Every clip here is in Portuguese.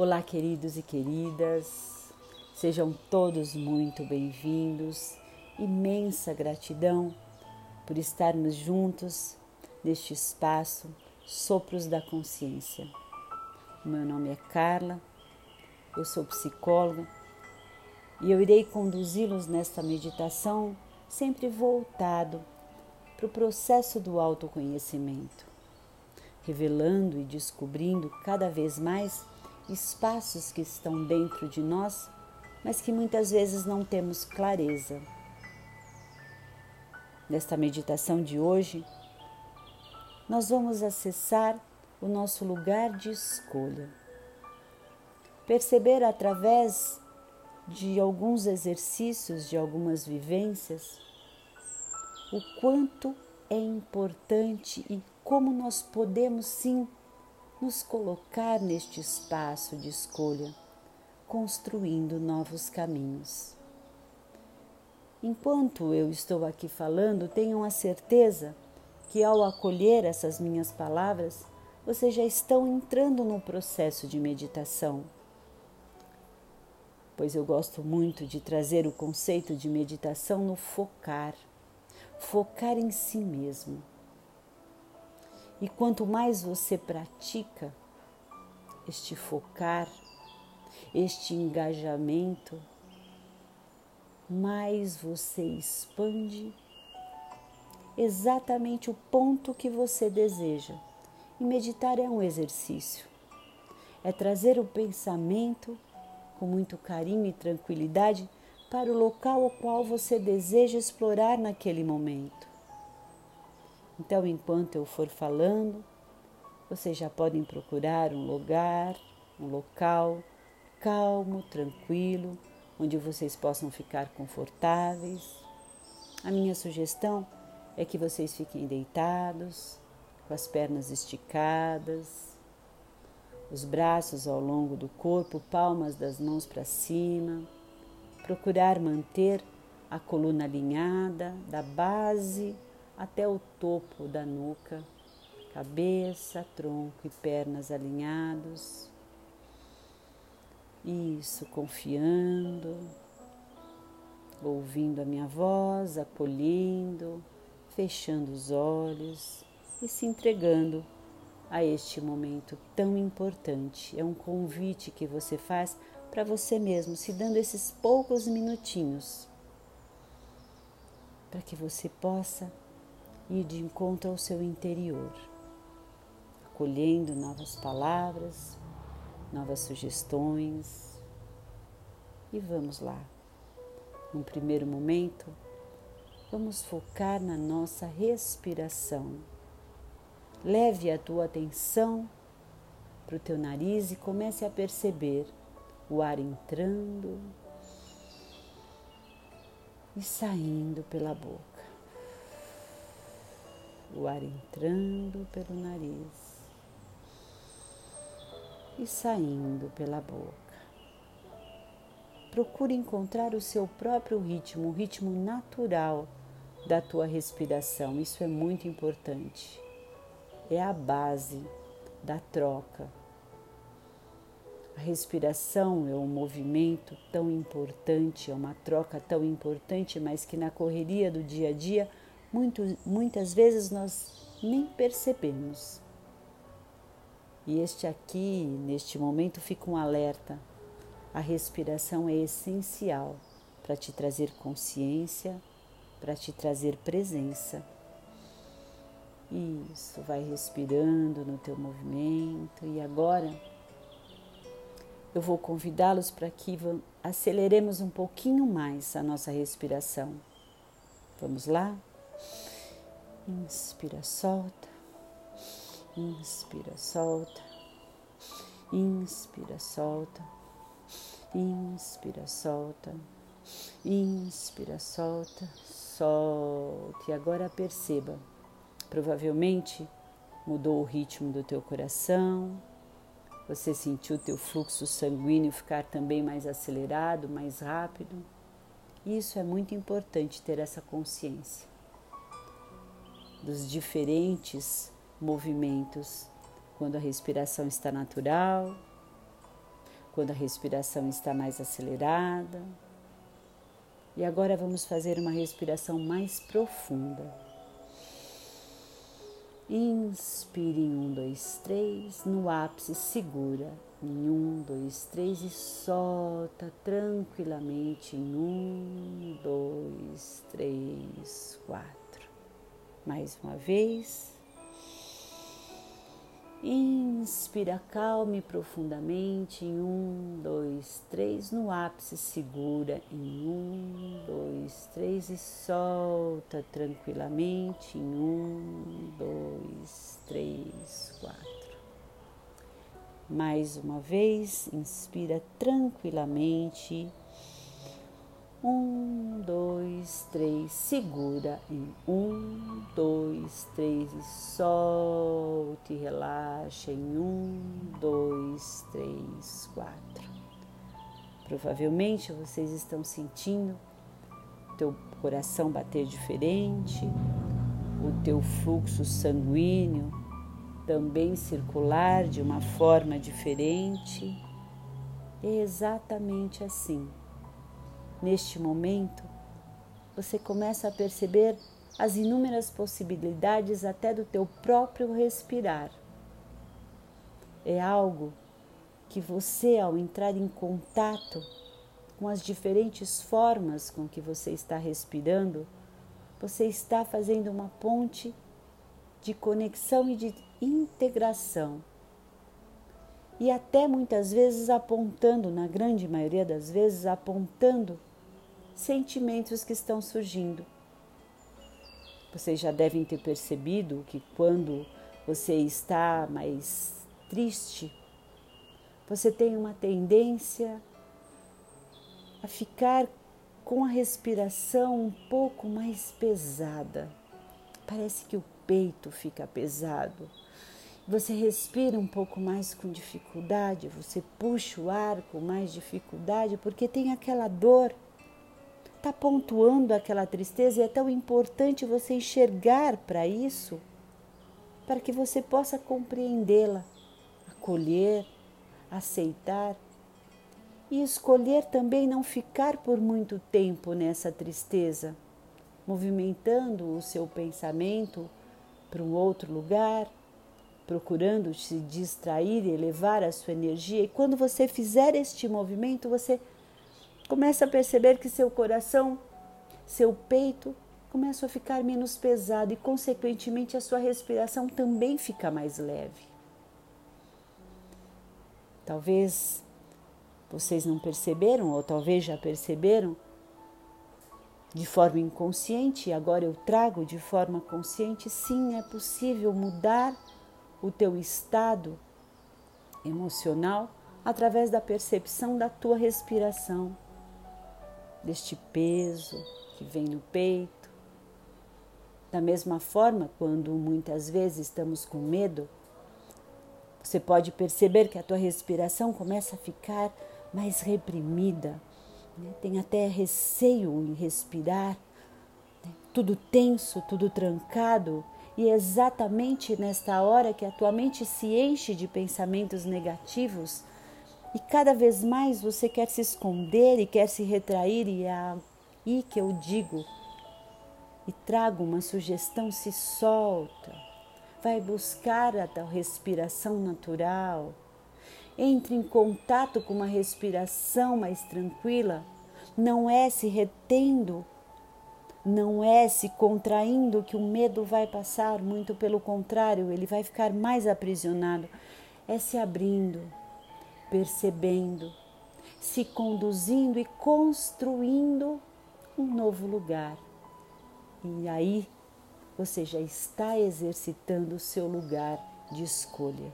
Olá, queridos e queridas, sejam todos muito bem-vindos. Imensa gratidão por estarmos juntos neste espaço Sopros da Consciência. Meu nome é Carla, eu sou psicóloga e eu irei conduzi-los nesta meditação sempre voltado para o processo do autoconhecimento, revelando e descobrindo cada vez mais espaços que estão dentro de nós, mas que muitas vezes não temos clareza. Nesta meditação de hoje, nós vamos acessar o nosso lugar de escolha. Perceber através de alguns exercícios, de algumas vivências, o quanto é importante e como nós podemos sim nos colocar neste espaço de escolha, construindo novos caminhos. Enquanto eu estou aqui falando, tenham a certeza que ao acolher essas minhas palavras, vocês já estão entrando no processo de meditação. Pois eu gosto muito de trazer o conceito de meditação no focar, focar em si mesmo e quanto mais você pratica este focar, este engajamento, mais você expande exatamente o ponto que você deseja. E meditar é um exercício. É trazer o pensamento com muito carinho e tranquilidade para o local ao qual você deseja explorar naquele momento. Então, enquanto eu for falando, vocês já podem procurar um lugar, um local calmo, tranquilo, onde vocês possam ficar confortáveis. A minha sugestão é que vocês fiquem deitados, com as pernas esticadas, os braços ao longo do corpo, palmas das mãos para cima. Procurar manter a coluna alinhada, da base até o topo da nuca, cabeça, tronco e pernas alinhados. Isso, confiando, ouvindo a minha voz, acolhendo, fechando os olhos e se entregando a este momento tão importante. É um convite que você faz para você mesmo, se dando esses poucos minutinhos para que você possa ir de encontro ao seu interior, acolhendo novas palavras, novas sugestões. E vamos lá. Num primeiro momento, vamos focar na nossa respiração. Leve a tua atenção para o teu nariz e comece a perceber o ar entrando e saindo pela boca o ar entrando pelo nariz e saindo pela boca. Procure encontrar o seu próprio ritmo, o ritmo natural da tua respiração. Isso é muito importante. É a base da troca. A respiração é um movimento tão importante, é uma troca tão importante, mas que na correria do dia a dia muito, muitas vezes nós nem percebemos. E este aqui, neste momento, fica um alerta. A respiração é essencial para te trazer consciência, para te trazer presença. Isso, vai respirando no teu movimento e agora eu vou convidá-los para que aceleremos um pouquinho mais a nossa respiração. Vamos lá? Inspira, solta. Inspira, solta. Inspira, solta. Inspira, solta. Inspira, solta. Solte. E agora perceba. Provavelmente mudou o ritmo do teu coração. Você sentiu o teu fluxo sanguíneo ficar também mais acelerado, mais rápido. Isso é muito importante ter essa consciência dos diferentes movimentos, quando a respiração está natural, quando a respiração está mais acelerada. E agora vamos fazer uma respiração mais profunda. Inspire em um, dois, três. No ápice, segura em um, dois, três e solta tranquilamente em um, dois, três, quatro. Mais uma vez. Inspira calme profundamente em um, dois, três. No ápice, segura em um, dois, três e solta tranquilamente em um, dois, três, quatro. Mais uma vez, inspira tranquilamente um, dois, três, segura em um, dois, três e solte, relaxa em um, dois, três, quatro. Provavelmente vocês estão sentindo teu coração bater diferente, o teu fluxo sanguíneo também circular de uma forma diferente. É exatamente assim Neste momento, você começa a perceber as inúmeras possibilidades até do teu próprio respirar. É algo que você, ao entrar em contato com as diferentes formas com que você está respirando, você está fazendo uma ponte de conexão e de integração. E até muitas vezes apontando, na grande maioria das vezes, apontando sentimentos que estão surgindo. Vocês já devem ter percebido que quando você está mais triste, você tem uma tendência a ficar com a respiração um pouco mais pesada. Parece que o peito fica pesado. Você respira um pouco mais com dificuldade, você puxa o ar com mais dificuldade, porque tem aquela dor está pontuando aquela tristeza e é tão importante você enxergar para isso, para que você possa compreendê-la, acolher, aceitar e escolher também não ficar por muito tempo nessa tristeza, movimentando o seu pensamento para um outro lugar, procurando se distrair e elevar a sua energia. E quando você fizer este movimento, você Começa a perceber que seu coração, seu peito começa a ficar menos pesado e, consequentemente, a sua respiração também fica mais leve. Talvez vocês não perceberam, ou talvez já perceberam, de forma inconsciente, e agora eu trago de forma consciente, sim, é possível mudar o teu estado emocional através da percepção da tua respiração deste peso que vem no peito. Da mesma forma, quando muitas vezes estamos com medo, você pode perceber que a tua respiração começa a ficar mais reprimida, né? tem até receio em respirar, né? tudo tenso, tudo trancado, e é exatamente nesta hora que a tua mente se enche de pensamentos negativos e cada vez mais você quer se esconder e quer se retrair, e é aí que eu digo e trago uma sugestão: se solta, vai buscar a tua respiração natural, entre em contato com uma respiração mais tranquila, não é se retendo, não é se contraindo que o medo vai passar, muito pelo contrário, ele vai ficar mais aprisionado, é se abrindo percebendo, se conduzindo e construindo um novo lugar. E aí você já está exercitando o seu lugar de escolha.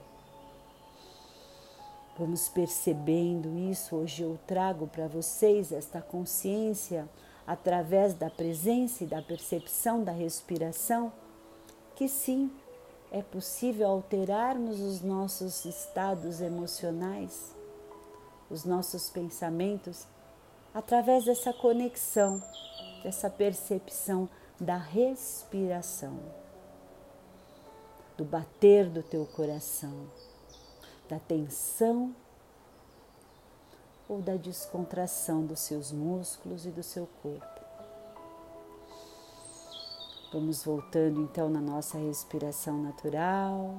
Vamos percebendo isso. Hoje eu trago para vocês esta consciência através da presença e da percepção da respiração, que sim, é possível alterarmos os nossos estados emocionais, os nossos pensamentos, através dessa conexão, dessa percepção da respiração, do bater do teu coração, da tensão ou da descontração dos seus músculos e do seu corpo. Vamos voltando então na nossa respiração natural.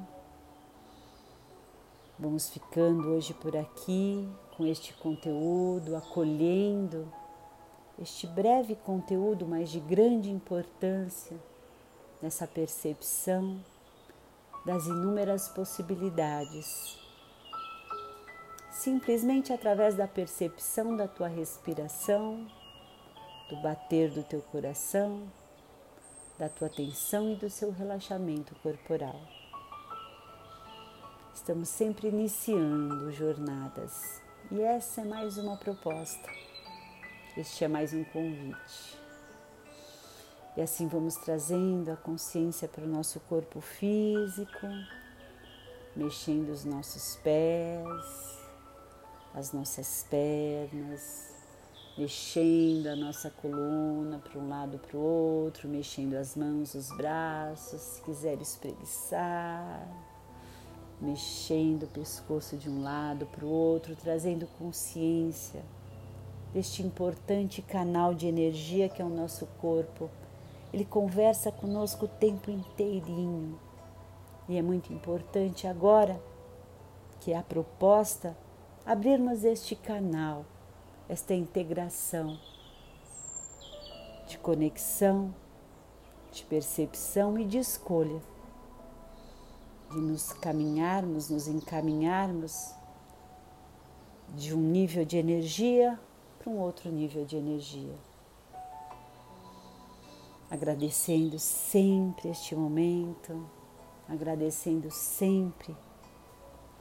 Vamos ficando hoje por aqui com este conteúdo, acolhendo este breve conteúdo, mas de grande importância nessa percepção das inúmeras possibilidades simplesmente através da percepção da tua respiração, do bater do teu coração, da tua atenção e do seu relaxamento corporal. Estamos sempre iniciando jornadas e essa é mais uma proposta. Este é mais um convite. E assim vamos trazendo a consciência para o nosso corpo físico, mexendo os nossos pés, as nossas pernas, mexendo a nossa coluna para um lado para o outro, mexendo as mãos, os braços, se quiser espreguiçar, mexendo o pescoço de um lado para o outro, trazendo consciência deste importante canal de energia que é o nosso corpo. Ele conversa conosco o tempo inteirinho. E é muito importante agora que a proposta abrirmos este canal, esta integração de conexão, de percepção e de escolha, de nos caminharmos, nos encaminharmos de um nível de energia para um outro nível de energia. Agradecendo sempre este momento, agradecendo sempre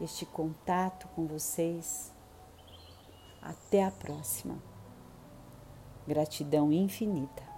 este contato com vocês. Até a próxima. Gratidão infinita.